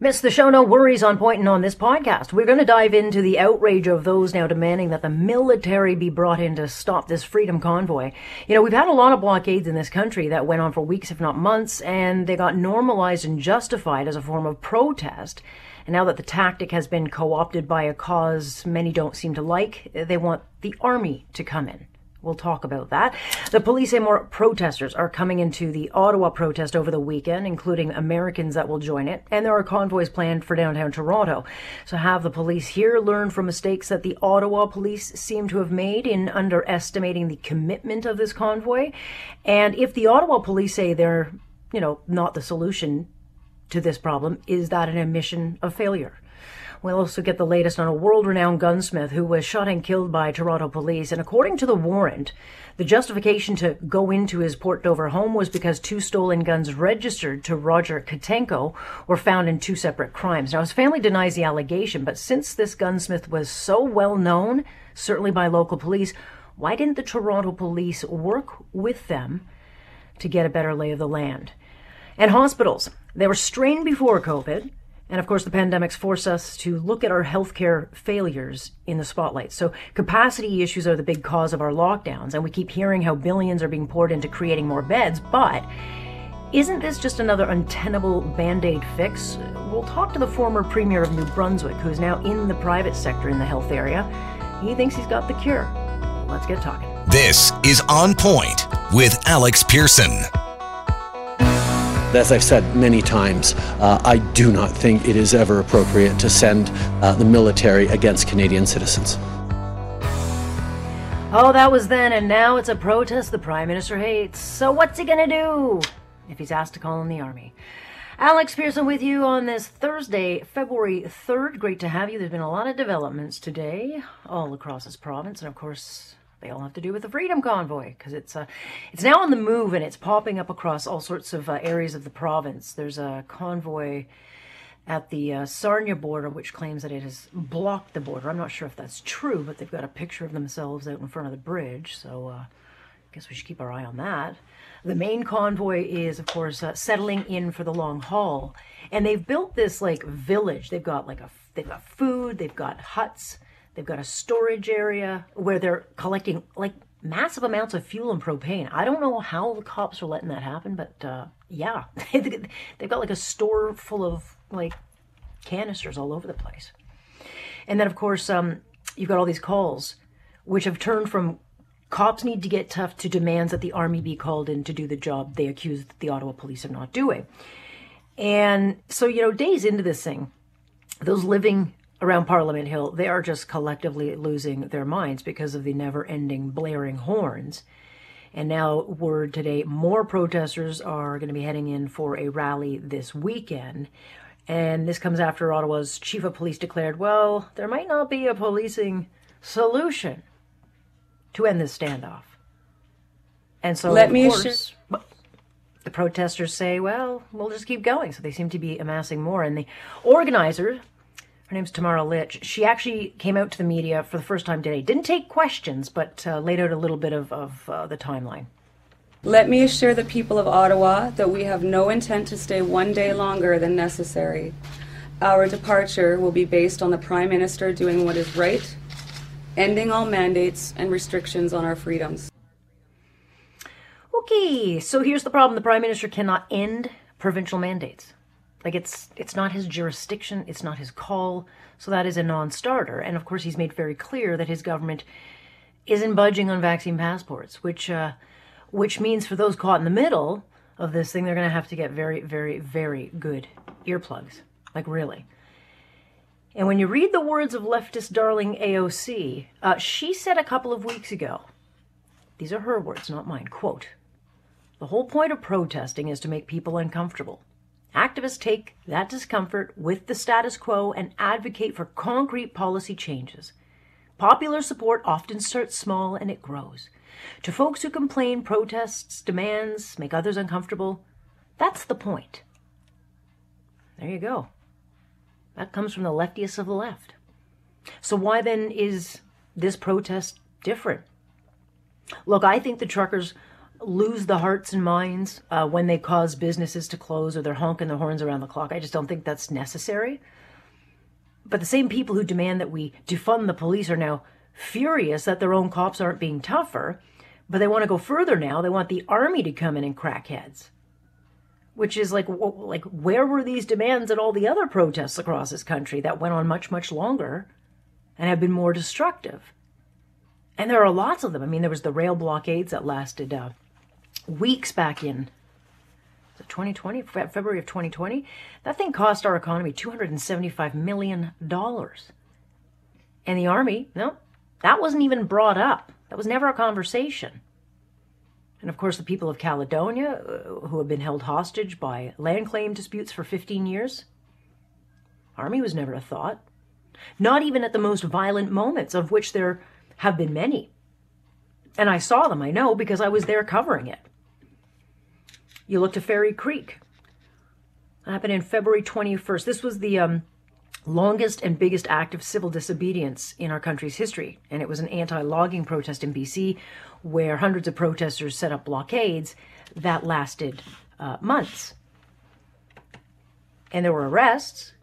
Miss the show, no worries on pointing on this podcast. We're going to dive into the outrage of those now demanding that the military be brought in to stop this freedom convoy. You know, we've had a lot of blockades in this country that went on for weeks, if not months, and they got normalized and justified as a form of protest. And now that the tactic has been co opted by a cause many don't seem to like, they want the army to come in. We'll talk about that. The police say more protesters are coming into the Ottawa protest over the weekend, including Americans that will join it. And there are convoys planned for downtown Toronto. So have the police here learned from mistakes that the Ottawa police seem to have made in underestimating the commitment of this convoy? And if the Ottawa police say they're, you know, not the solution to this problem, is that an admission of failure? We'll also get the latest on a world renowned gunsmith who was shot and killed by Toronto police. And according to the warrant, the justification to go into his Port Dover home was because two stolen guns registered to Roger Kotanko were found in two separate crimes. Now, his family denies the allegation, but since this gunsmith was so well known, certainly by local police, why didn't the Toronto police work with them to get a better lay of the land? And hospitals. They were strained before COVID. And of course, the pandemics force us to look at our healthcare failures in the spotlight. So, capacity issues are the big cause of our lockdowns, and we keep hearing how billions are being poured into creating more beds. But isn't this just another untenable band aid fix? We'll talk to the former Premier of New Brunswick, who is now in the private sector in the health area. He thinks he's got the cure. Let's get talking. This is On Point with Alex Pearson. As I've said many times, uh, I do not think it is ever appropriate to send uh, the military against Canadian citizens. Oh, that was then, and now it's a protest the Prime Minister hates. So, what's he gonna do if he's asked to call in the army? Alex Pearson with you on this Thursday, February 3rd. Great to have you. There's been a lot of developments today all across this province, and of course, they all have to do with the Freedom Convoy because it's uh, it's now on the move and it's popping up across all sorts of uh, areas of the province. There's a convoy at the uh, Sarnia border which claims that it has blocked the border. I'm not sure if that's true, but they've got a picture of themselves out in front of the bridge, so uh, I guess we should keep our eye on that. The main convoy is, of course, uh, settling in for the long haul, and they've built this like village. They've got like a they've got food, they've got huts They've got a storage area where they're collecting like massive amounts of fuel and propane. I don't know how the cops are letting that happen, but uh, yeah, they've got like a store full of like canisters all over the place. And then, of course, um, you've got all these calls, which have turned from cops need to get tough to demands that the army be called in to do the job they accuse the Ottawa police of not doing. And so, you know, days into this thing, those living around Parliament Hill, they are just collectively losing their minds because of the never ending blaring horns. And now, word today, more protesters are going to be heading in for a rally this weekend. And this comes after Ottawa's chief of police declared, well, there might not be a policing solution to end this standoff. And so, let me course, the protesters say, well, we'll just keep going. So they seem to be amassing more. And the organizers, her name's Tamara Lich. She actually came out to the media for the first time today. Didn't take questions, but uh, laid out a little bit of, of uh, the timeline. Let me assure the people of Ottawa that we have no intent to stay one day longer than necessary. Our departure will be based on the Prime Minister doing what is right, ending all mandates and restrictions on our freedoms. Okay, so here's the problem the Prime Minister cannot end provincial mandates. Like it's it's not his jurisdiction, it's not his call, so that is a non-starter. And of course, he's made very clear that his government isn't budging on vaccine passports, which uh, which means for those caught in the middle of this thing, they're going to have to get very, very, very good earplugs. Like really. And when you read the words of leftist darling AOC, uh, she said a couple of weeks ago, these are her words, not mine, quote, the whole point of protesting is to make people uncomfortable. Activists take that discomfort with the status quo and advocate for concrete policy changes. Popular support often starts small and it grows. To folks who complain, protests, demands, make others uncomfortable, that's the point. There you go. That comes from the leftiest of the left. So, why then is this protest different? Look, I think the truckers lose the hearts and minds uh, when they cause businesses to close or they're honking their horns around the clock. I just don't think that's necessary. But the same people who demand that we defund the police are now furious that their own cops aren't being tougher, but they want to go further now. They want the army to come in and crack heads. Which is like, like where were these demands at all the other protests across this country that went on much, much longer and have been more destructive? And there are lots of them. I mean, there was the rail blockades that lasted uh, weeks back in 2020, February of 2020. That thing cost our economy $275 million. And the Army, no, that wasn't even brought up. That was never a conversation. And of course, the people of Caledonia, uh, who have been held hostage by land claim disputes for 15 years, Army was never a thought. Not even at the most violent moments, of which there have been many. And I saw them, I know, because I was there covering it. You look to Fairy Creek. That happened in February 21st. This was the um, longest and biggest act of civil disobedience in our country's history. And it was an anti logging protest in BC where hundreds of protesters set up blockades that lasted uh, months. And there were arrests,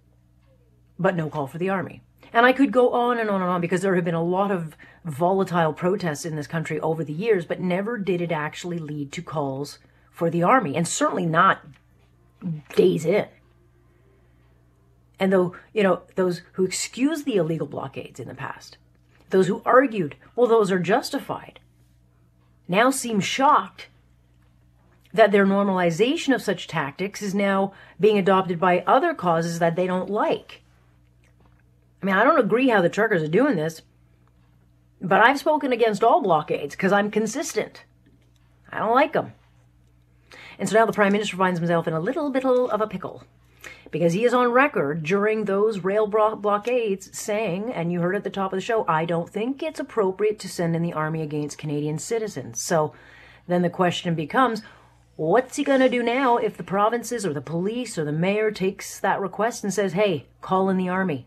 but no call for the army. And I could go on and on and on because there have been a lot of volatile protests in this country over the years, but never did it actually lead to calls for the army, and certainly not days in. And though, you know, those who excused the illegal blockades in the past, those who argued, well, those are justified, now seem shocked that their normalization of such tactics is now being adopted by other causes that they don't like. I mean, I don't agree how the truckers are doing this, but I've spoken against all blockades because I'm consistent. I don't like them. And so now the Prime Minister finds himself in a little bit of a pickle because he is on record during those rail blockades saying, and you heard at the top of the show, I don't think it's appropriate to send in the army against Canadian citizens. So then the question becomes, what's he going to do now if the provinces or the police or the mayor takes that request and says, hey, call in the army?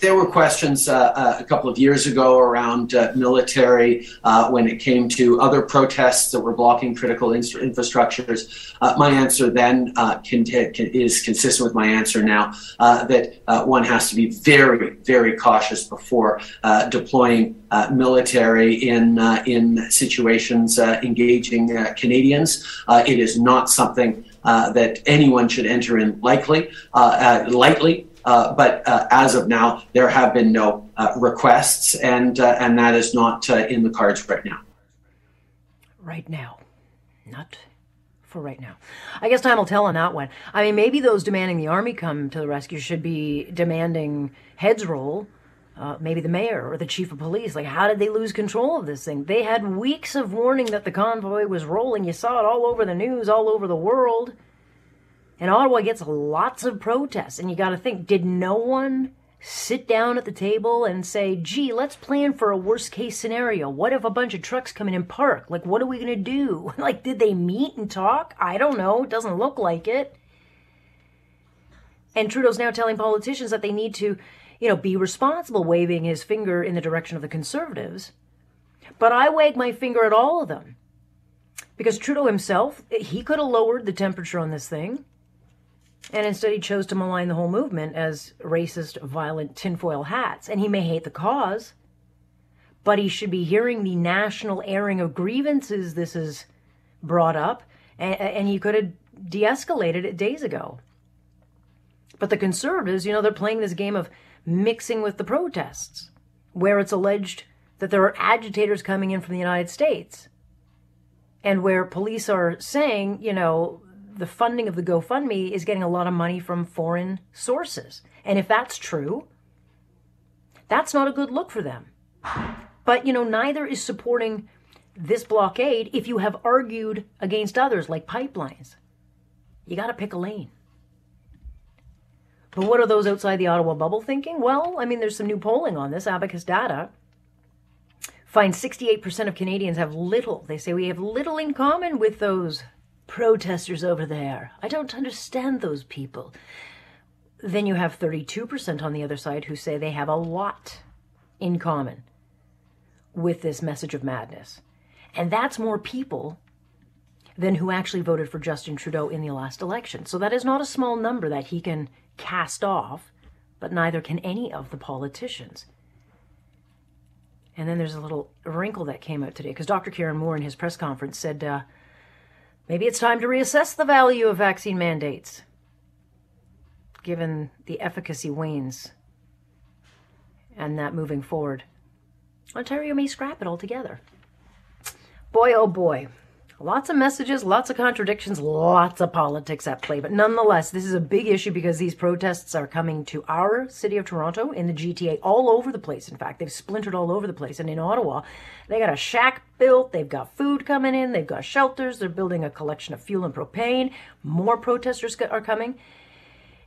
There were questions uh, uh, a couple of years ago around uh, military uh, when it came to other protests that were blocking critical in- infrastructures. Uh, my answer then uh, can, can, is consistent with my answer now that one has to be very, very cautious before deploying military in in situations engaging Canadians. it is not something that anyone should enter in likely, lightly. Uh, but uh, as of now, there have been no uh, requests, and uh, and that is not uh, in the cards right now. Right now, not for right now. I guess time will tell on that one. I mean, maybe those demanding the army come to the rescue should be demanding heads roll. Uh, maybe the mayor or the chief of police. Like, how did they lose control of this thing? They had weeks of warning that the convoy was rolling. You saw it all over the news, all over the world. And Ottawa gets lots of protests. And you got to think, did no one sit down at the table and say, gee, let's plan for a worst case scenario? What if a bunch of trucks come in and park? Like, what are we going to do? like, did they meet and talk? I don't know. It doesn't look like it. And Trudeau's now telling politicians that they need to, you know, be responsible, waving his finger in the direction of the Conservatives. But I wag my finger at all of them. Because Trudeau himself, he could have lowered the temperature on this thing. And instead, he chose to malign the whole movement as racist, violent tinfoil hats. And he may hate the cause, but he should be hearing the national airing of grievances this is brought up, and, and he could have de escalated it days ago. But the conservatives, you know, they're playing this game of mixing with the protests, where it's alleged that there are agitators coming in from the United States, and where police are saying, you know, the funding of the GoFundMe is getting a lot of money from foreign sources. And if that's true, that's not a good look for them. But, you know, neither is supporting this blockade if you have argued against others like pipelines. You got to pick a lane. But what are those outside the Ottawa bubble thinking? Well, I mean, there's some new polling on this. Abacus data finds 68% of Canadians have little. They say we have little in common with those protesters over there. I don't understand those people. Then you have 32% on the other side who say they have a lot in common with this message of madness. And that's more people than who actually voted for Justin Trudeau in the last election. So that is not a small number that he can cast off, but neither can any of the politicians. And then there's a little wrinkle that came out today because Dr. Kieran Moore in his press conference said uh, maybe it's time to reassess the value of vaccine mandates given the efficacy wanes and that moving forward. Ontario may scrap it altogether. Boy, oh boy. Lots of messages, lots of contradictions, lots of politics at play. But nonetheless, this is a big issue because these protests are coming to our city of Toronto, in the GTA, all over the place. In fact, they've splintered all over the place. And in Ottawa, they got a shack built, they've got food coming in, they've got shelters, they're building a collection of fuel and propane. More protesters are coming.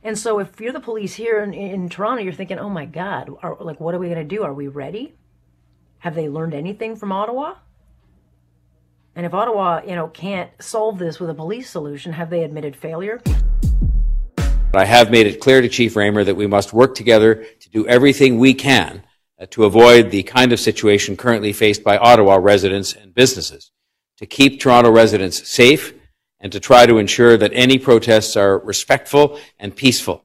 And so if you're the police here in, in Toronto, you're thinking, oh my God, are, like, what are we going to do? Are we ready? Have they learned anything from Ottawa? And if Ottawa, you know, can't solve this with a police solution, have they admitted failure? I have made it clear to Chief Ramer that we must work together to do everything we can uh, to avoid the kind of situation currently faced by Ottawa residents and businesses, to keep Toronto residents safe, and to try to ensure that any protests are respectful and peaceful.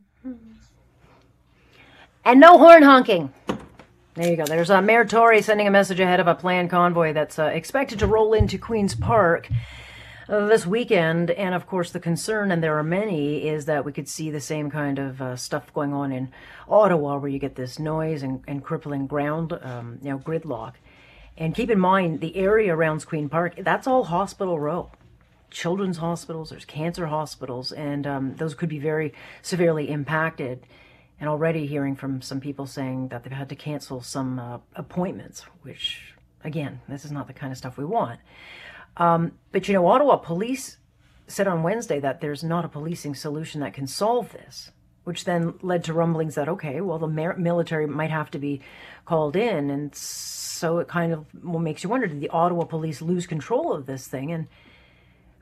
And no horn honking. There you go. There's uh, Mayor Tory sending a message ahead of a planned convoy that's uh, expected to roll into Queen's Park uh, this weekend. And of course, the concern, and there are many, is that we could see the same kind of uh, stuff going on in Ottawa, where you get this noise and, and crippling ground, um, you know, gridlock. And keep in mind, the area around Queen Park, that's all Hospital Row. Children's hospitals, there's cancer hospitals, and um, those could be very severely impacted and already hearing from some people saying that they've had to cancel some uh, appointments, which, again, this is not the kind of stuff we want. Um, but you know, Ottawa police said on Wednesday that there's not a policing solution that can solve this, which then led to rumblings that, okay, well, the military might have to be called in. And so it kind of makes you wonder did the Ottawa police lose control of this thing? And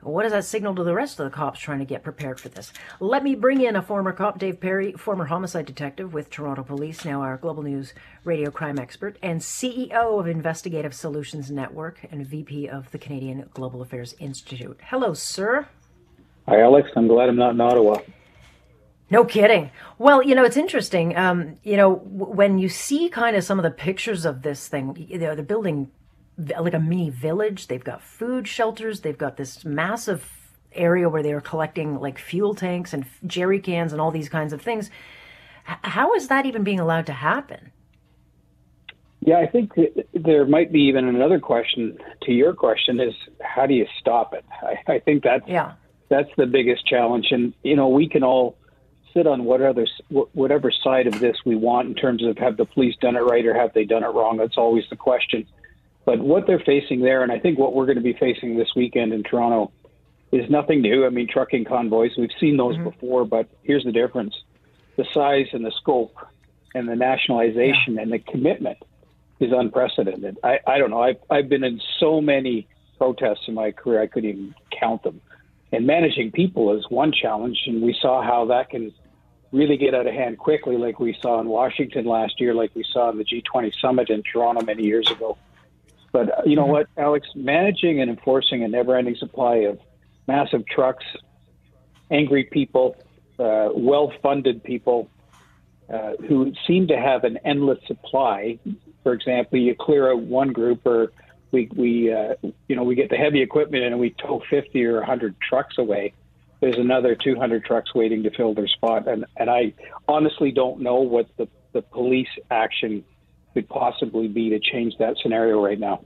what does that signal to the rest of the cops trying to get prepared for this? Let me bring in a former cop, Dave Perry, former homicide detective with Toronto Police, now our Global News radio crime expert, and CEO of Investigative Solutions Network and VP of the Canadian Global Affairs Institute. Hello, sir. Hi, Alex. I'm glad I'm not in Ottawa. No kidding. Well, you know, it's interesting. Um, you know, w- when you see kind of some of the pictures of this thing, you know, they're building like a mini village. They've got food shelters. They've got this massive area where they are collecting like fuel tanks and jerry cans and all these kinds of things. H- how is that even being allowed to happen? Yeah, I think there might be even another question to your question is how do you stop it? I, I think that's yeah. that's the biggest challenge, and you know we can all sit on whatever whatever side of this we want in terms of have the police done it right or have they done it wrong. That's always the question. But what they're facing there, and I think what we're going to be facing this weekend in Toronto, is nothing new. I mean, trucking convoys, we've seen those mm-hmm. before, but here's the difference the size and the scope and the nationalization yeah. and the commitment is unprecedented. I, I don't know. I've, I've been in so many protests in my career, I couldn't even count them. And managing people is one challenge, and we saw how that can really get out of hand quickly, like we saw in Washington last year, like we saw in the G20 summit in Toronto many years ago. But uh, you know mm-hmm. what, Alex? Managing and enforcing a never-ending supply of massive trucks, angry people, uh, well-funded people uh, who seem to have an endless supply. For example, you clear out one group, or we we uh, you know we get the heavy equipment and we tow 50 or 100 trucks away. There's another 200 trucks waiting to fill their spot, and and I honestly don't know what the the police action could possibly be to change that scenario right now.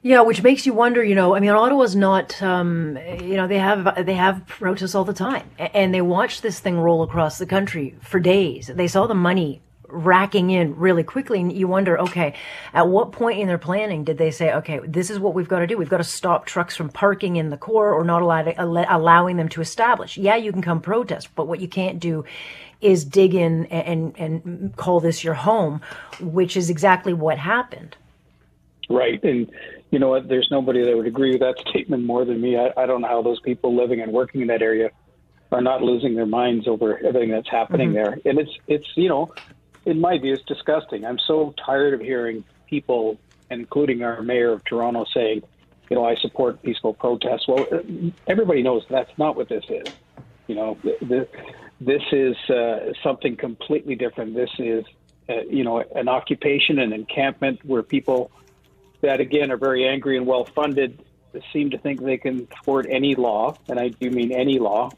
Yeah, which makes you wonder. You know, I mean, Ottawa's not. Um, you know, they have they have protests all the time, and they watch this thing roll across the country for days. They saw the money racking in really quickly, and you wonder, okay, at what point in their planning did they say, okay, this is what we've got to do? We've got to stop trucks from parking in the core, or not allow, allowing them to establish. Yeah, you can come protest, but what you can't do is dig in and, and call this your home, which is exactly what happened. Right. And you know what? There's nobody that would agree with that statement more than me. I, I don't know how those people living and working in that area are not losing their minds over everything that's happening mm-hmm. there. And it's, it's, you know, in my view, it's disgusting. I'm so tired of hearing people including our mayor of Toronto, saying, you know, I support peaceful protests. Well, everybody knows that's not what this is. You know, this is uh, something completely different. This is, uh, you know, an occupation, an encampment where people that, again, are very angry and well funded seem to think they can thwart any law, and I do mean any law,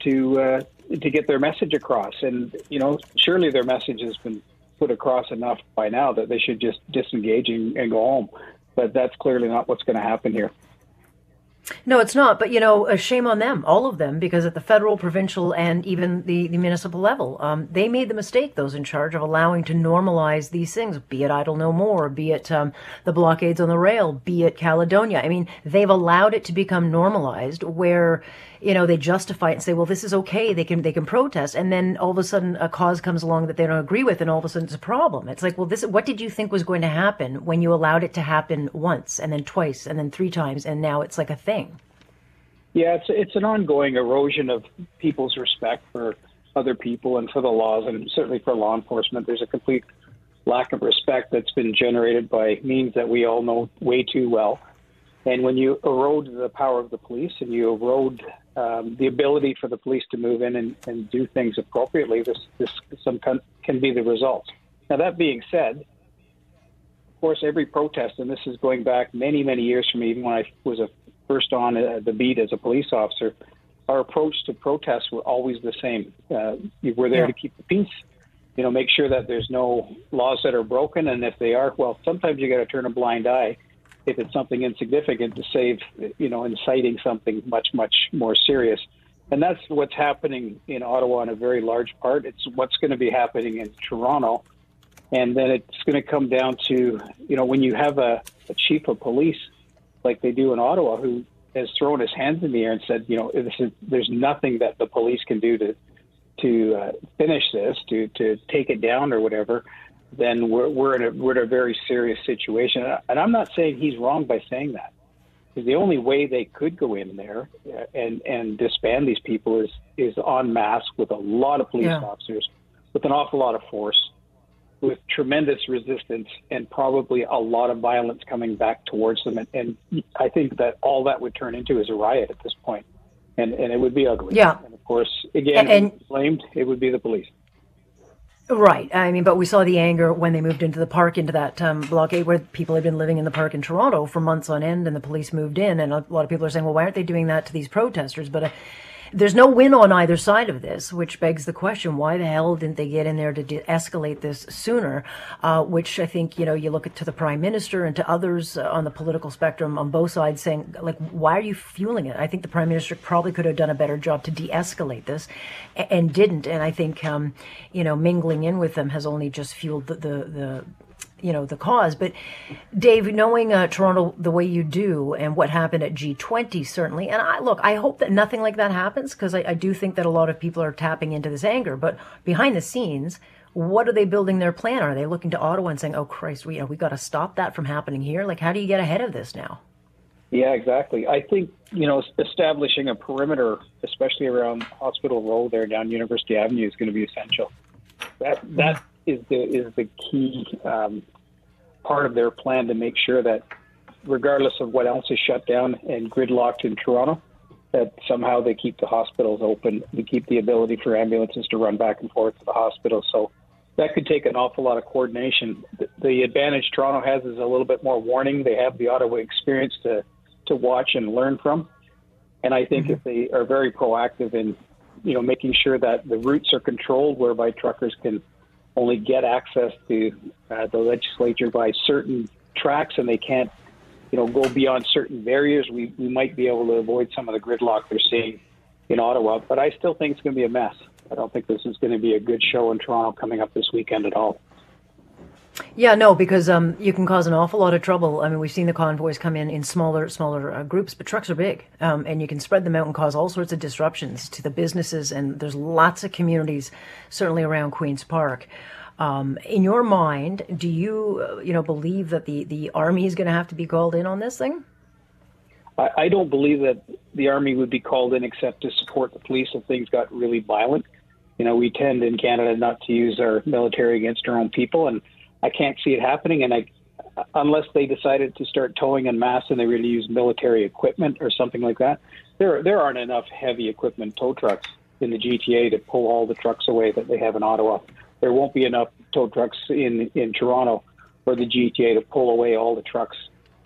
to uh, to get their message across. And you know, surely their message has been put across enough by now that they should just disengage and, and go home. But that's clearly not what's going to happen here. No, it's not. But you know, a shame on them, all of them, because at the federal, provincial, and even the, the municipal level, um, they made the mistake. Those in charge of allowing to normalize these things, be it Idle No More, be it um, the blockades on the rail, be it Caledonia. I mean, they've allowed it to become normalized, where you know, they justify it and say, well, this is okay. They can, they can protest. And then all of a sudden a cause comes along that they don't agree with. And all of a sudden it's a problem. It's like, well, this, what did you think was going to happen when you allowed it to happen once and then twice and then three times? And now it's like a thing. Yeah, it's, it's an ongoing erosion of people's respect for other people and for the laws and certainly for law enforcement. There's a complete lack of respect that's been generated by means that we all know way too well. And when you erode the power of the police and you erode um, the ability for the police to move in and, and do things appropriately, this, this some can, can be the result. Now, that being said, of course, every protest, and this is going back many, many years from even when I was a first on uh, the beat as a police officer, our approach to protests were always the same. Uh, we're there yeah. to keep the peace, you know, make sure that there's no laws that are broken, and if they are, well, sometimes you got to turn a blind eye if it's something insignificant to save, you know, inciting something much, much more serious. And that's what's happening in Ottawa in a very large part. It's what's going to be happening in Toronto. And then it's going to come down to, you know, when you have a, a chief of police like they do in Ottawa who has thrown his hands in the air and said, you know, is, there's nothing that the police can do to to uh, finish this, to to take it down or whatever then we're, we're, in a, we're in a very serious situation. And I'm not saying he's wrong by saying that. The only way they could go in there uh, and, and disband these people is, is en masse with a lot of police yeah. officers, with an awful lot of force, with tremendous resistance, and probably a lot of violence coming back towards them. And, and I think that all that would turn into is a riot at this. And, and it would be ugly. Yeah. And of course, again, and, blamed, it would be the police. Right. I mean, but we saw the anger when they moved into the park, into that um, blockade where people had been living in the park in Toronto for months on end, and the police moved in. And a lot of people are saying, well, why aren't they doing that to these protesters? But uh, there's no win on either side of this, which begs the question: Why the hell didn't they get in there to de-escalate this sooner? Uh, which I think you know you look at to the prime minister and to others uh, on the political spectrum on both sides saying like, why are you fueling it? I think the prime minister probably could have done a better job to de-escalate this, and didn't. And I think um, you know mingling in with them has only just fueled the, the, the you know the cause. But Dave, knowing uh, Toronto the way you do and what happened at G20 certainly, and I look, I hope that nothing like that happens because I, I do think that a lot of people are tapping into this anger. But behind the scenes, what are they building their plan? Are they looking to Ottawa and saying, "Oh Christ, we you know, we got to stop that from happening here"? Like, how do you get ahead of this now? Yeah, exactly. I think you know establishing a perimeter, especially around Hospital Row there down University Avenue, is going to be essential. That that is the is the key um, part of their plan to make sure that, regardless of what else is shut down and gridlocked in Toronto, that somehow they keep the hospitals open, they keep the ability for ambulances to run back and forth to the hospital. So that could take an awful lot of coordination. The, the advantage Toronto has is a little bit more warning. They have the Ottawa experience to to watch and learn from. And I think mm-hmm. if they are very proactive in, you know, making sure that the routes are controlled, whereby truckers can only get access to uh, the legislature by certain tracks, and they can't, you know, go beyond certain barriers. We we might be able to avoid some of the gridlock they're seeing in Ottawa, but I still think it's going to be a mess. I don't think this is going to be a good show in Toronto coming up this weekend at all. Yeah, no, because um, you can cause an awful lot of trouble. I mean, we've seen the convoys come in in smaller, smaller uh, groups, but trucks are big, um, and you can spread them out and cause all sorts of disruptions to the businesses. And there's lots of communities, certainly around Queens Park. Um, in your mind, do you, uh, you know, believe that the the army is going to have to be called in on this thing? I, I don't believe that the army would be called in except to support the police if things got really violent. You know, we tend in Canada not to use our military against our own people, and I can't see it happening. And I, unless they decided to start towing en masse and they really use military equipment or something like that, there there aren't enough heavy equipment tow trucks in the GTA to pull all the trucks away that they have in Ottawa. There won't be enough tow trucks in in Toronto for the GTA to pull away all the trucks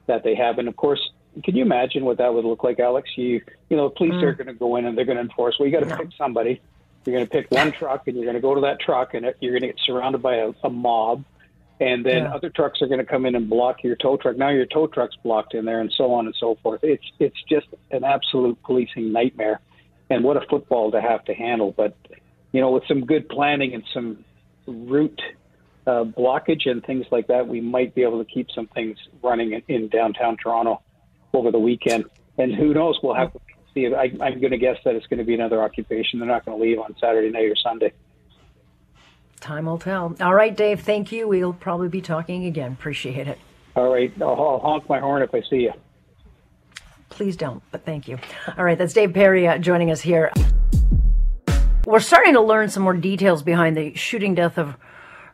that they have. And of course, can you imagine what that would look like, Alex? You you know, police mm. are going to go in and they're going to enforce. Well, you got to no. pick somebody. You're going to pick one truck and you're going to go to that truck and you're going to get surrounded by a, a mob. And then yeah. other trucks are going to come in and block your tow truck. Now your tow truck's blocked in there, and so on and so forth. It's it's just an absolute policing nightmare, and what a football to have to handle. But you know, with some good planning and some route uh, blockage and things like that, we might be able to keep some things running in, in downtown Toronto over the weekend. And who knows? We'll have to see. I, I'm going to guess that it's going to be another occupation. They're not going to leave on Saturday night or Sunday. Time will tell. All right, Dave. Thank you. We'll probably be talking again. Appreciate it. All right. I'll, honk my horn if I see you. Please don't, but thank you. All right. That's Dave Perry uh, joining us here. We're starting to learn some more details behind the shooting death of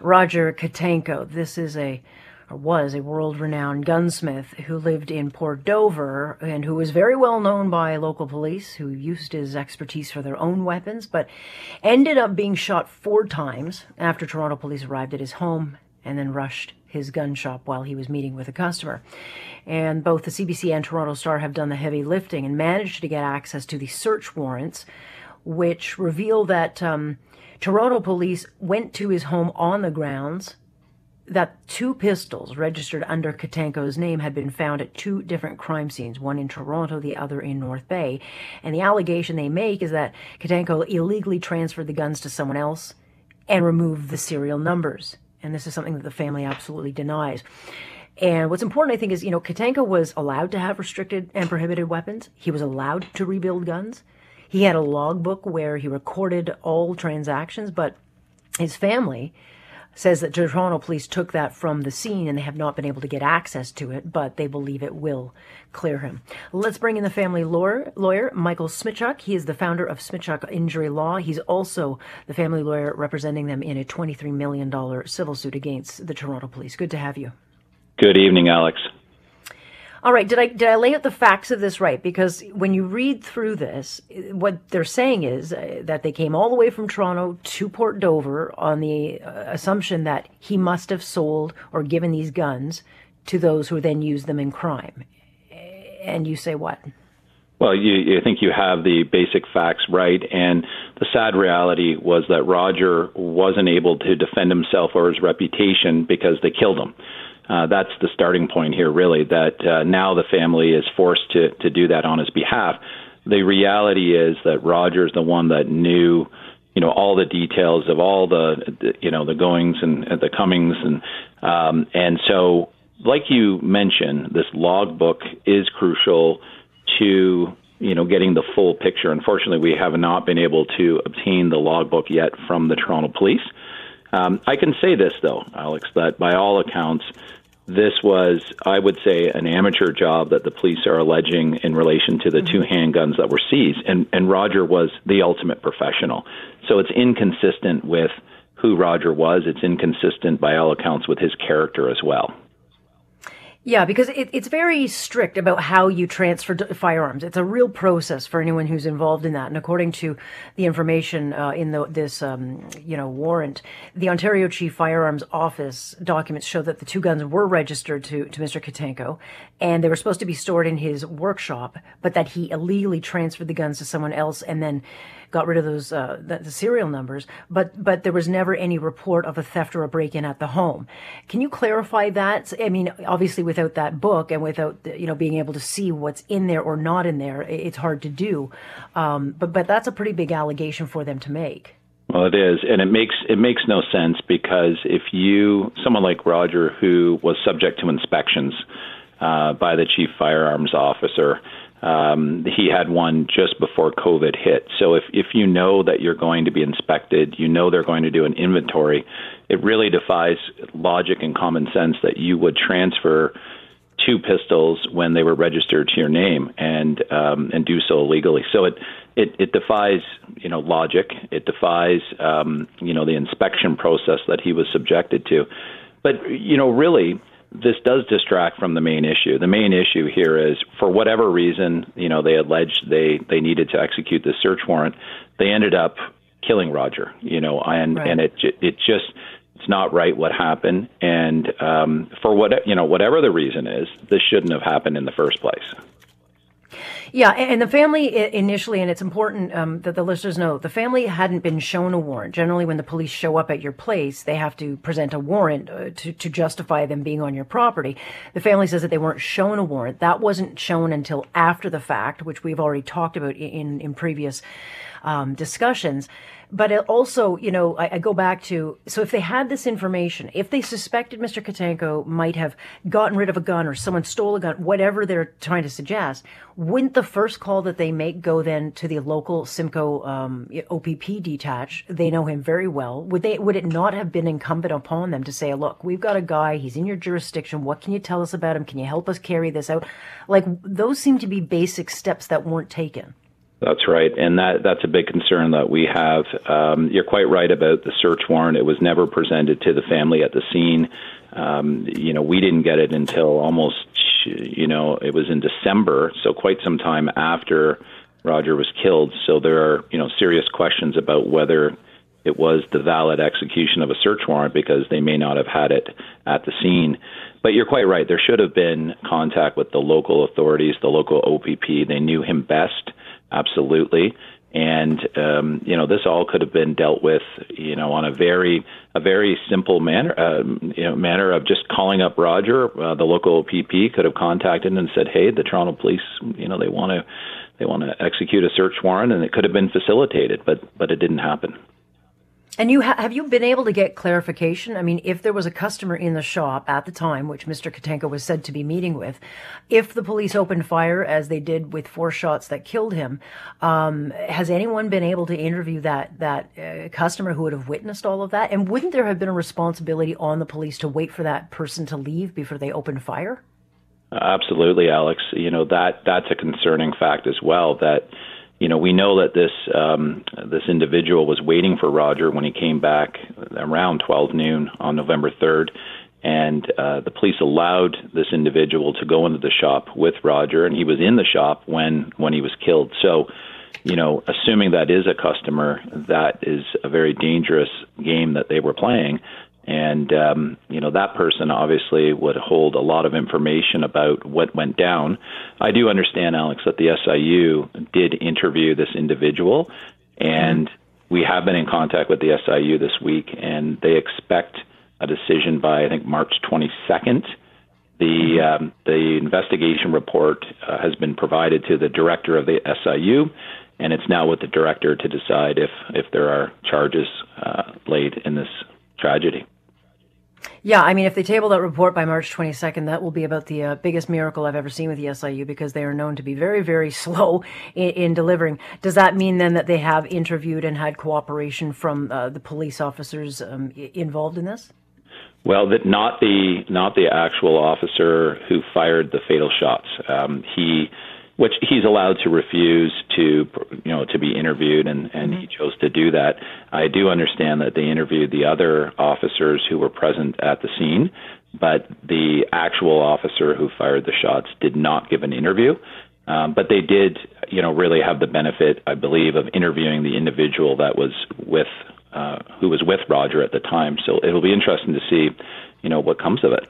Roger Kotanko. This is a was a world-renowned gunsmith who lived in Port Dover and who was very well known by local police who used his expertise for their own weapons, but ended up being shot four times after Toronto police arrived at his home and then rushed his gun shop while he was meeting with a customer. And both the CBC and Toronto Star have done the heavy lifting and managed to get access to the search warrants, which reveal that um, Toronto police went to his home on the grounds that two pistols registered under Kotanko's name had been found at two different crime scenes, one in Toronto, the other in North Bay. And the allegation they make is that Kotanko illegally transferred the guns to someone else and removed the serial numbers. And this is something that the family absolutely denies. And what's important, I think, is, you know, Kotanko was allowed to have restricted and prohibited weapons. He was allowed to rebuild guns. He had a logbook where he recorded all transactions, but his family says that Toronto police took that from the scene and they have not been able to get access to it, but they believe it will clear him. Let's bring in the family lawyer, lawyer Michael Smitiuk. He is the founder of Smitiuk Injury Law. He's also the family lawyer representing them in a $23 million civil suit against the Toronto police. Good to have you. Good evening, Alex. All right, did I did I lay out the facts of this right? Because when you read through this, what they're saying is uh, that they came all the way from Toronto to Port Dover on the uh, assumption that he must have sold or given these guns to those who then used them in crime. And you say what? Well, you, I think you have the basic facts right. And the sad reality was that Roger wasn't able to defend himself or his reputation because they killed him uh, that's the starting point here, really. That uh, now the family is forced to to do that on his behalf. The reality is that Roger's the one that knew, you know, all the details of all the, the you know, the goings and, and the comings, and um, and so, like you mentioned, this logbook is crucial to you know getting the full picture. Unfortunately, we have not been able to obtain the logbook yet from the Toronto Police. Um, I can say this, though, Alex, that by all accounts, this was, I would say, an amateur job that the police are alleging in relation to the mm-hmm. two handguns that were seized. And, and Roger was the ultimate professional. So it's inconsistent with who Roger was. It's inconsistent, by all accounts, with his character as well. Yeah, because it, it's very strict about how you transfer firearms. It's a real process for anyone who's involved in that. And according to the information uh, in the, this, um, you know, warrant, the Ontario Chief Firearms Office documents show that the two guns were registered to, to Mr. Kotanko, and they were supposed to be stored in his workshop, but that he illegally transferred the guns to someone else and then got rid of those uh, the, the, serial numbers, but but there was never any report of a theft or a break-in at the home. Can you clarify that? I mean, obviously, without that book and without you know being able to see what's in there or not in there, it's hard to do. Um, but but that's a pretty big allegation for them to make. Well, it is, and it makes it makes no sense because if you someone like Roger, who was subject to inspections uh, by the chief firearms officer, um, he had one just before COVID hit. So if, if you know that you're going to be inspected, you know they're going to do an inventory, it really defies logic and common sense that you would transfer two pistols when they were registered to your name and um, and do so illegally. So it, it it defies you know logic. It defies um, you know the inspection process that he was subjected to. But you know really this does distract from the main issue. The main issue here is, for whatever reason, you know, they alleged they they needed to execute the search warrant. They ended up killing Roger. You know, and right. and it it just it's not right what happened. And um, for what you know, whatever the reason is, this shouldn't have happened in the first place. Yeah, and the family initially, and it's important um, that the listeners know, the family hadn't been shown a warrant. Generally, when the police show up at your place, they have to present a warrant uh, to, to justify them being on your property. The family says that they weren't shown a warrant. That wasn't shown until after the fact, which we've already talked about in, in previous um, discussions. But also, you know, I, I, go back to so if they had this information, if they suspected Mr. Kotanko might have gotten rid of a gun or someone stole a gun, whatever they're trying to suggest, wouldn't the first call that they make go then to the local Simcoe um, OPP detach? They know him very well. Would they? Would it not have been incumbent upon them to say, "Look, we've got a guy. He's in your jurisdiction. What can you tell us about him? Can you help us carry this out?" Like those seem to be basic steps that weren't taken. That's right, and that that's a big concern that we have. Um, you're quite right about the search warrant. It was never presented to the family at the scene. Um, you know, we didn't get it until almost, you know, it was in December, so quite some time after Roger was killed. So there are, you know, serious questions about whether it was the valid execution of a search warrant because they may not have had it at the scene. But you're quite right. There should have been contact with the local authorities, the local OPP. They knew him best absolutely. And um, you know, this all could have been dealt with, you know, on a very a very simple manner, uh, you know, manner of just calling up Roger. Uh, the local PP could have contacted and said, "Hey, the Toronto Police, you know, they want to they want to execute a search warrant," and it could have been facilitated, but but it didn't happen. And you ha- have you been able to get clarification? I mean, if there was a customer in the shop at the time, which Mr. Kotanko was said to be meeting with, if the police opened fire as they did with four shots that killed him, um, has anyone been able to interview that that uh, customer who would have witnessed all of that? And wouldn't there have been a responsibility on the police to wait for that person to leave before they opened fire? Absolutely, Alex. You know that that's a concerning fact as well. That you know, we know that this um, this individual was waiting for Roger when he came back around 12 noon on November 3rd, and uh, the police allowed this individual to go into the shop with Roger, and he was in the shop when when he was killed. So, you know, assuming that is a customer, that is a very dangerous game that they were playing. And, um, you know, that person obviously would hold a lot of information about what went down. I do understand, Alex, that the SIU did interview this individual, and we have been in contact with the SIU this week, and they expect a decision by, I think, March 22nd. The, um, the investigation report uh, has been provided to the director of the SIU, and it's now with the director to decide if, if there are charges uh, laid in this tragedy. Yeah, I mean, if they table that report by March 22nd, that will be about the uh, biggest miracle I've ever seen with the SIU because they are known to be very, very slow in, in delivering. Does that mean then that they have interviewed and had cooperation from uh, the police officers um, involved in this? Well, that not the not the actual officer who fired the fatal shots. Um, he which he's allowed to refuse to you know to be interviewed and and mm-hmm. he chose to do that. I do understand that they interviewed the other officers who were present at the scene but the actual officer who fired the shots did not give an interview. Um, but they did you know really have the benefit i believe of interviewing the individual that was with uh, who was with roger at the time. So it'll be interesting to see you know what comes of it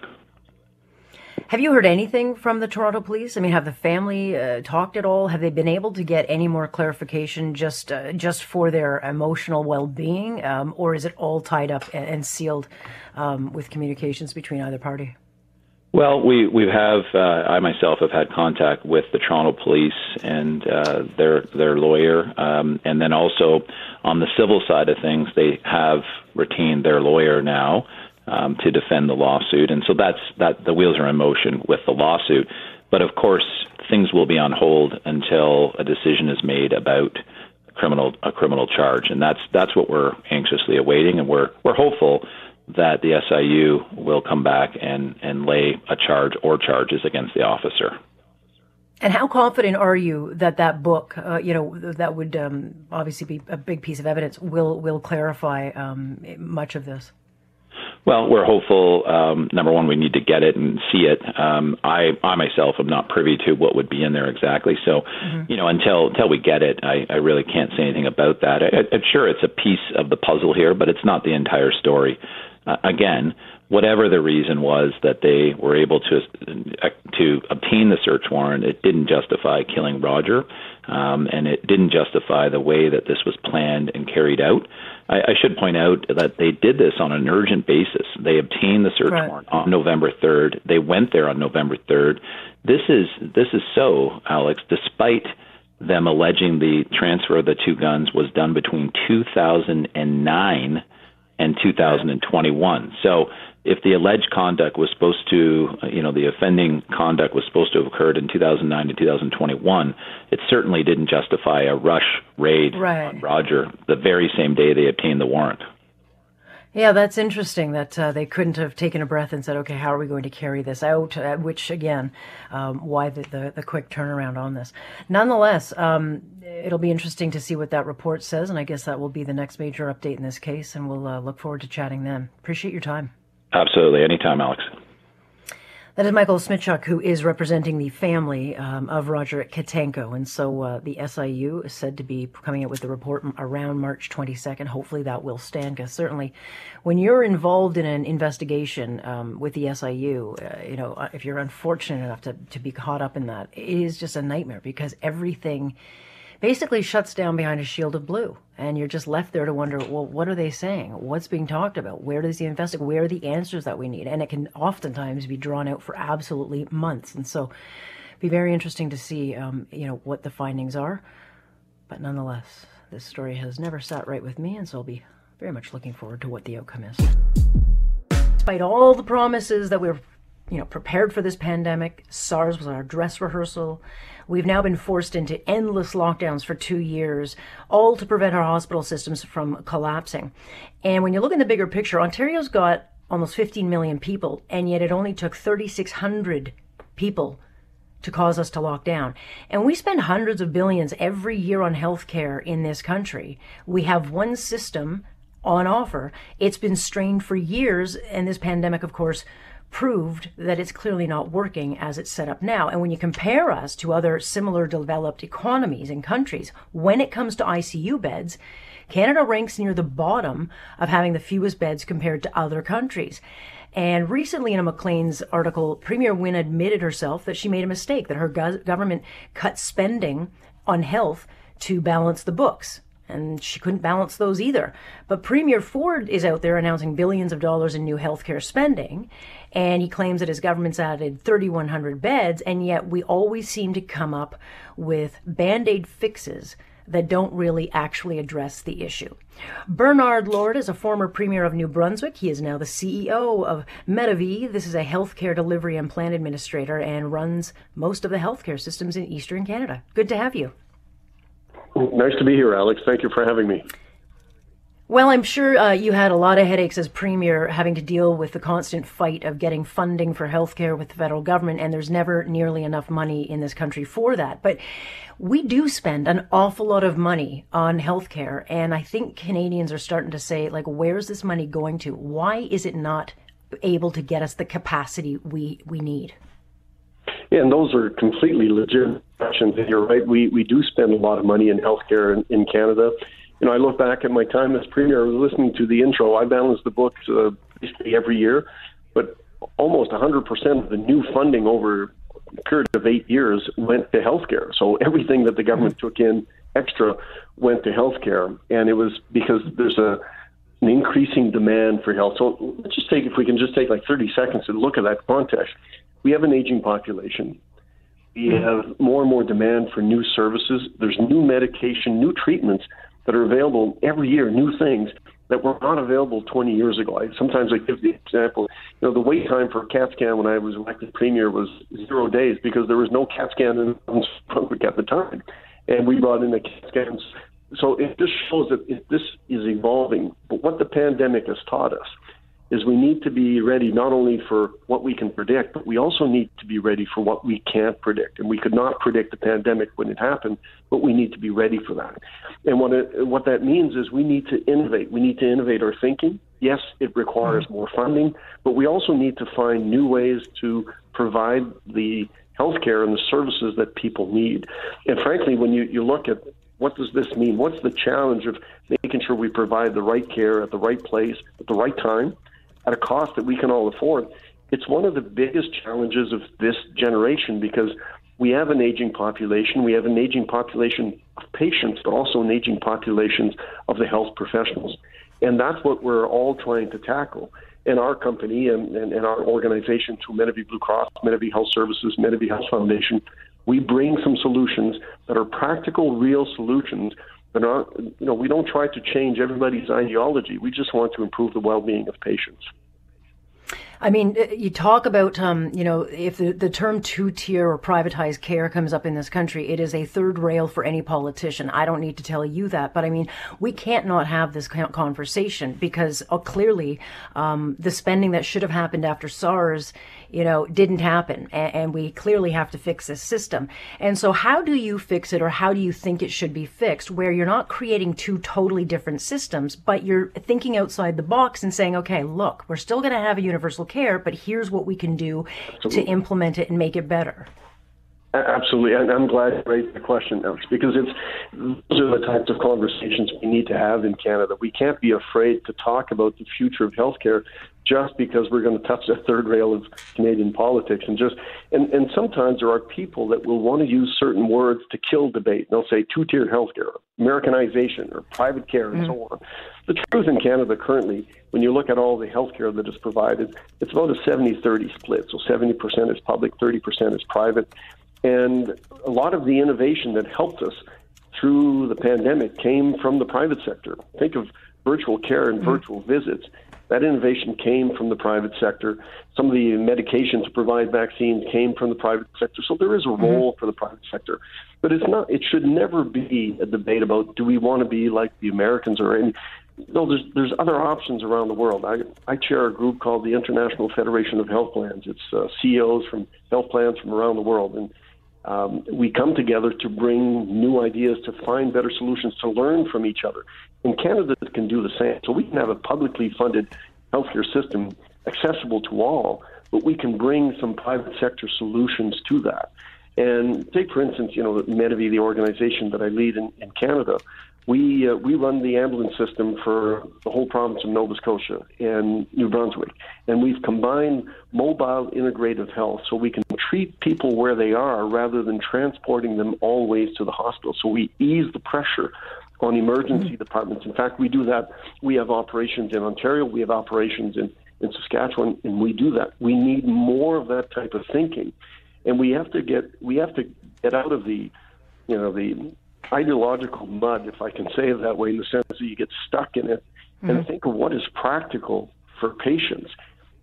have you heard anything from the Toronto police? I mean, have the family uh, talked at all? Have they been able to get any more clarification just uh, just for their emotional well being, um, or is it all tied up and, and sealed um, with communications between either party? Well, we we have uh, I myself have had contact with the Toronto Police and uh, their their lawyer, um, and then also on the civil side of things, they have retained their lawyer now um, to defend the lawsuit, and so that's that. The wheels are in motion with the lawsuit, but of course things will be on hold until a decision is made about criminal a criminal charge, and that's that's what we're anxiously awaiting, and we're we're hopeful that the SIU will come back and and lay a charge or charges against the officer. And how confident are you that that book, uh, you know, that would um, obviously be a big piece of evidence, will will clarify um, much of this? Well, we're hopeful. Um, number one, we need to get it and see it. Um, I, I myself am not privy to what would be in there exactly. So, mm-hmm. you know, until until we get it, I, I really can't say anything about that. I, I'm sure it's a piece of the puzzle here, but it's not the entire story. Uh, again, whatever the reason was that they were able to uh, to obtain the search warrant, it didn't justify killing Roger, um, and it didn't justify the way that this was planned and carried out. I, I should point out that they did this on an urgent basis. They obtained the search right. warrant on November 3rd. They went there on November 3rd. This is this is so, Alex, despite them alleging the transfer of the two guns was done between 2009 and 2021. So if the alleged conduct was supposed to, you know, the offending conduct was supposed to have occurred in 2009 to 2021, it certainly didn't justify a rush raid right. on Roger the very same day they obtained the warrant. Yeah, that's interesting that uh, they couldn't have taken a breath and said, okay, how are we going to carry this out? Uh, which, again, um, why the, the, the, quick turnaround on this. Nonetheless, um, it'll be interesting to see what that report says, and I guess that will be the next major update in this case, and we'll uh, look forward to chatting then. Appreciate your time. Absolutely. Anytime, Alex. That is Michael Smitiuk, who is representing the family um, of Roger Kotanko. And so uh, the SIU is said to be coming out with the report around March 22nd. Hopefully that will stand, because certainly when you're involved in an investigation um, with the SIU, uh, you know, uh, if you're unfortunate enough to, to be caught up in that, it is just a nightmare because everything basically shuts down behind a shield of blue. And you're just left there to wonder, well, what are they saying? What's being talked about? Where does the investigate? Where are the answers that we need? And it can oftentimes be drawn out for absolutely months. And so be very interesting to see, um, you know, what the findings are. But nonetheless, this story has never sat right with me, and so I'll be very much looking forward to what the outcome is. Despite all the promises that we're you know, prepared for this pandemic. SARS was our dress rehearsal. We've now been forced into endless lockdowns for two years, all to prevent our hospital systems from collapsing. And when you look in the bigger picture, Ontario's got almost 15 million people, and yet it only took 3,600 people to cause us to lock down. And we spend hundreds of billions every year on healthcare in this country. We have one system on offer. It's been strained for years, and this pandemic, of course, proved that it's clearly not working as it's set up now. And when you compare us to other similar developed economies and countries, when it comes to ICU beds, Canada ranks near the bottom of having the fewest beds compared to other countries. And recently in a Maclean's article, Premier Wynne admitted herself that she made a mistake, that her go- government cut spending on health to balance the books and she couldn't balance those either. But Premier Ford is out there announcing billions of dollars in new healthcare spending, and he claims that his government's added 3,100 beds, and yet we always seem to come up with band aid fixes that don't really actually address the issue. Bernard Lord is a former premier of New Brunswick. He is now the CEO of Medavie. This is a healthcare delivery and plan administrator and runs most of the healthcare systems in Eastern Canada. Good to have you. Nice to be here, Alex. Thank you for having me. Well, I'm sure uh, you had a lot of headaches as Premier having to deal with the constant fight of getting funding for healthcare with the federal government, and there's never nearly enough money in this country for that. But we do spend an awful lot of money on healthcare, and I think Canadians are starting to say, like, where's this money going to? Why is it not able to get us the capacity we, we need? Yeah, and those are completely legitimate questions. And you're right, we, we do spend a lot of money in healthcare in, in Canada. You know, I look back at my time as premier, I was listening to the intro. I balance the books uh, basically every year, but almost 100% of the new funding over a period of eight years went to healthcare. So everything that the government took in extra went to healthcare. And it was because there's a an increasing demand for health. So let's just take, if we can just take like 30 seconds to look at that context we have an aging population. We have more and more demand for new services. There's new medication, new treatments that are available every year, new things that were not available 20 years ago. I, sometimes I give the example, you know, the wait time for a CAT scan when I was elected premier was zero days because there was no CAT scan in Brunswick at the time. And we brought in the CAT scans. So it just shows that it, this is evolving. But what the pandemic has taught us is we need to be ready not only for what we can predict, but we also need to be ready for what we can't predict. And we could not predict the pandemic when it happened, but we need to be ready for that. And what it, what that means is we need to innovate. We need to innovate our thinking. Yes, it requires more funding, but we also need to find new ways to provide the healthcare and the services that people need. And frankly, when you, you look at what does this mean? What's the challenge of making sure we provide the right care at the right place at the right time at a cost that we can all afford. It's one of the biggest challenges of this generation because we have an aging population. We have an aging population of patients, but also an aging population of the health professionals. And that's what we're all trying to tackle. In our company and, and, and our organization through Medavie Blue Cross, Medavie Health Services, Medavie Health Foundation, we bring some solutions that are practical, real solutions but not, you know, we don't try to change everybody's ideology. We just want to improve the well-being of patients. I mean, uh, you talk about, um, you know, if the, the term two tier or privatized care comes up in this country, it is a third rail for any politician. I don't need to tell you that, but I mean, we can't not have this conversation because uh, clearly um, the spending that should have happened after SARS you know, didn't happen. And, and, we clearly have to fix this system. And so, how do you fix it, or how do you think it should be fixed, where you're not creating two totally different systems, but you're thinking outside the box and saying, okay, look, we're still going to have a universal care, but here's what we can do Absolutely. to implement it and make it better? Absolutely, and I'm glad you raised the question, Alex, because it's those are the types of conversations we need to have in Canada. We can't be afraid to talk about the future of healthcare just because we're going to touch the third rail of Canadian politics and just and, and sometimes there are people that will want to use certain words to kill debate. They'll say two-tiered healthcare, Americanization, or private care, and mm-hmm. so on. The truth in Canada currently, when you look at all the healthcare that is provided, it's about a 70-30 split. So 70% is public, 30% is private, and a lot of the innovation that helped us through the pandemic came from the private sector. Think of virtual care and mm-hmm. virtual visits that innovation came from the private sector. Some of the medication to provide vaccines came from the private sector. So there is a mm-hmm. role mm-hmm. for the private sector. But it's not it should never be a debate about do we want to be like the Americans or any no, there's there's other options around the world. I I chair a group called the International Federation of Health Plans. It's uh, CEOs from health plans from around the world, and um, we come together to bring new ideas, to find better solutions, to learn from each other. And Canada can do the same. So we can have a publicly funded healthcare system accessible to all, but we can bring some private sector solutions to that. And take, for instance, you know, Medavie, the organization that I lead in, in Canada, we uh, we run the ambulance system for the whole province of Nova Scotia and New Brunswick, and we've combined mobile integrative health so we can treat people where they are rather than transporting them always to the hospital. So we ease the pressure on emergency mm-hmm. departments. In fact, we do that. We have operations in Ontario, we have operations in in Saskatchewan, and we do that. We need more of that type of thinking, and we have to get we have to get out of the you know the ideological mud, if I can say it that way, in the sense that you get stuck in it mm-hmm. and think of what is practical for patients.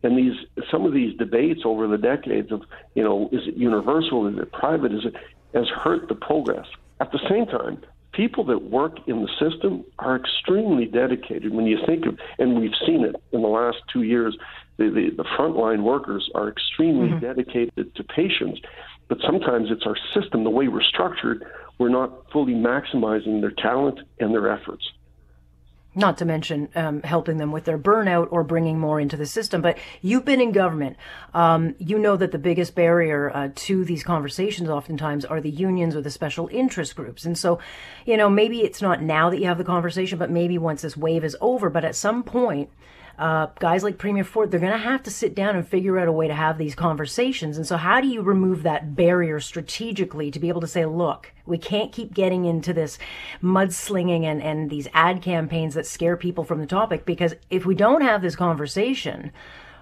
And these some of these debates over the decades of you know is it universal, is it private, is it has hurt the progress. At the same time, people that work in the system are extremely dedicated. When you think of, and we've seen it in the last two years, the, the, the frontline workers are extremely mm-hmm. dedicated to patients. But sometimes it's our system, the way we're structured, we're not fully maximizing their talent and their efforts. Not to mention um, helping them with their burnout or bringing more into the system. But you've been in government. Um, you know that the biggest barrier uh, to these conversations oftentimes are the unions or the special interest groups. And so, you know, maybe it's not now that you have the conversation, but maybe once this wave is over. But at some point, uh, guys like Premier Ford, they're going to have to sit down and figure out a way to have these conversations. And so, how do you remove that barrier strategically to be able to say, look, we can't keep getting into this mudslinging and, and these ad campaigns that scare people from the topic? Because if we don't have this conversation,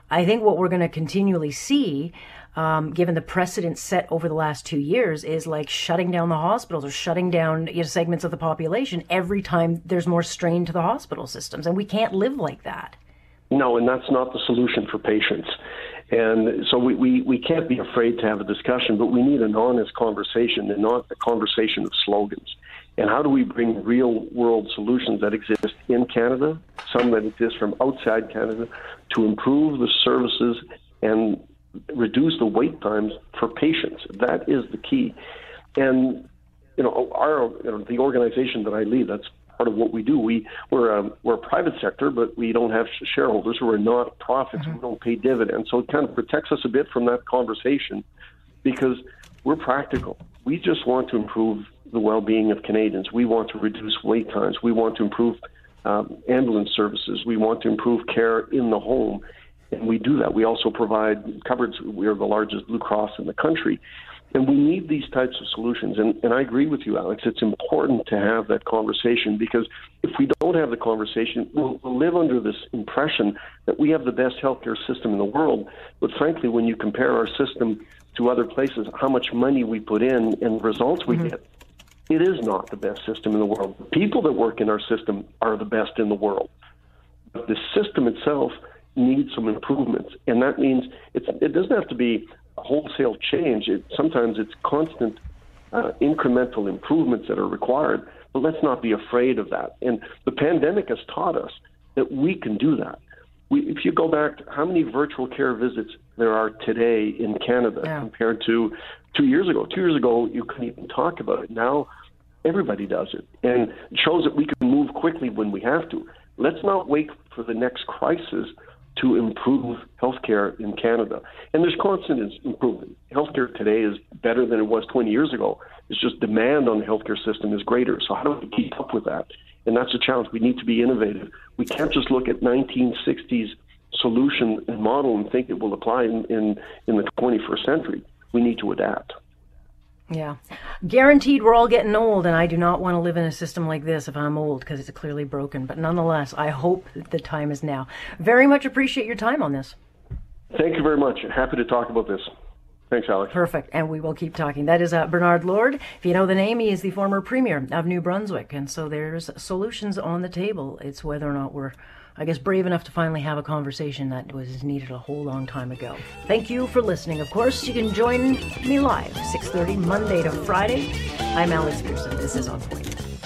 I think what we're going to continually see um, given the precedent set over the last two years, is like shutting down the hospitals or shutting down you know, segments of the population every time there's more strain to the hospital systems. And we can't live like that. No, and that's not the solution for patients. And so we, we, we can't be afraid to have a discussion, but we need an honest conversation and not a conversation of slogans. And how do we bring real world solutions that exist in Canada, some that exist from outside Canada, to improve the services and reduce the wait times for patients? That is the key. And you know, our you know, the organization that I lead, that's part of what we do. We we're a, we're a private sector, but we don't have shareholders. We're not profits. Mm-hmm. We don't pay dividends, so it kind of protects us a bit from that conversation because we're practical. We just want to improve the well-being of Canadians. We want to reduce wait times. We want to improve um, ambulance services. We want to improve care in the home, and we do that. We also provide coverage. We are the largest Blue Cross in the country. And we need these types of solutions. And, and I agree with you, Alex. It's important to have that conversation because if we don't have the conversation, we'll, we'll live under this impression that we have the best healthcare system in the world. But frankly, when you compare our system to other places, how much money we put in and results we mm-hmm. get, it is not the best system in the world. The people that work in our system are the best in the world. But the system itself needs some improvements. And that means it's, it doesn't have to be wholesale change. It, sometimes it's constant uh, incremental improvements that are required, but let's not be afraid of that. And the pandemic has taught us that we can do that. We, if you go back, how many virtual care visits there are today in Canada yeah. compared to two years ago? Two years ago, you couldn't even talk about it. Now, everybody does it, and it shows that we can move quickly when we have to. Let's not wait for the next crisis to improve healthcare in Canada. And there's constant improvement. Healthcare today is better than it was 20 years ago. It's just demand on the healthcare system is greater. So how do we keep up with that? And that's a challenge. We need to be innovative. We can't just look at 1960s solution and model and think it will apply in, in, in the 21st century. We need to adapt. Yeah. Guaranteed we're all getting old, and I do not want to live in a system like this if I'm old because it's clearly broken. But nonetheless, I hope that the time is now. Very much appreciate your time on this. Thank you very much. Happy to talk about this. Thanks, Alex. Perfect. And we will keep talking. That is uh, Bernard Lord. If you know the name, he is the former Premier of New Brunswick. And so there's solutions on the table. It's whether or not we're I guess, brave enough to finally have a conversation that was needed a whole long time ago. Thank you for listening. Of course, you can join me live 6:30 Monday to Friday. I'm Alex Pearson. This is On Point.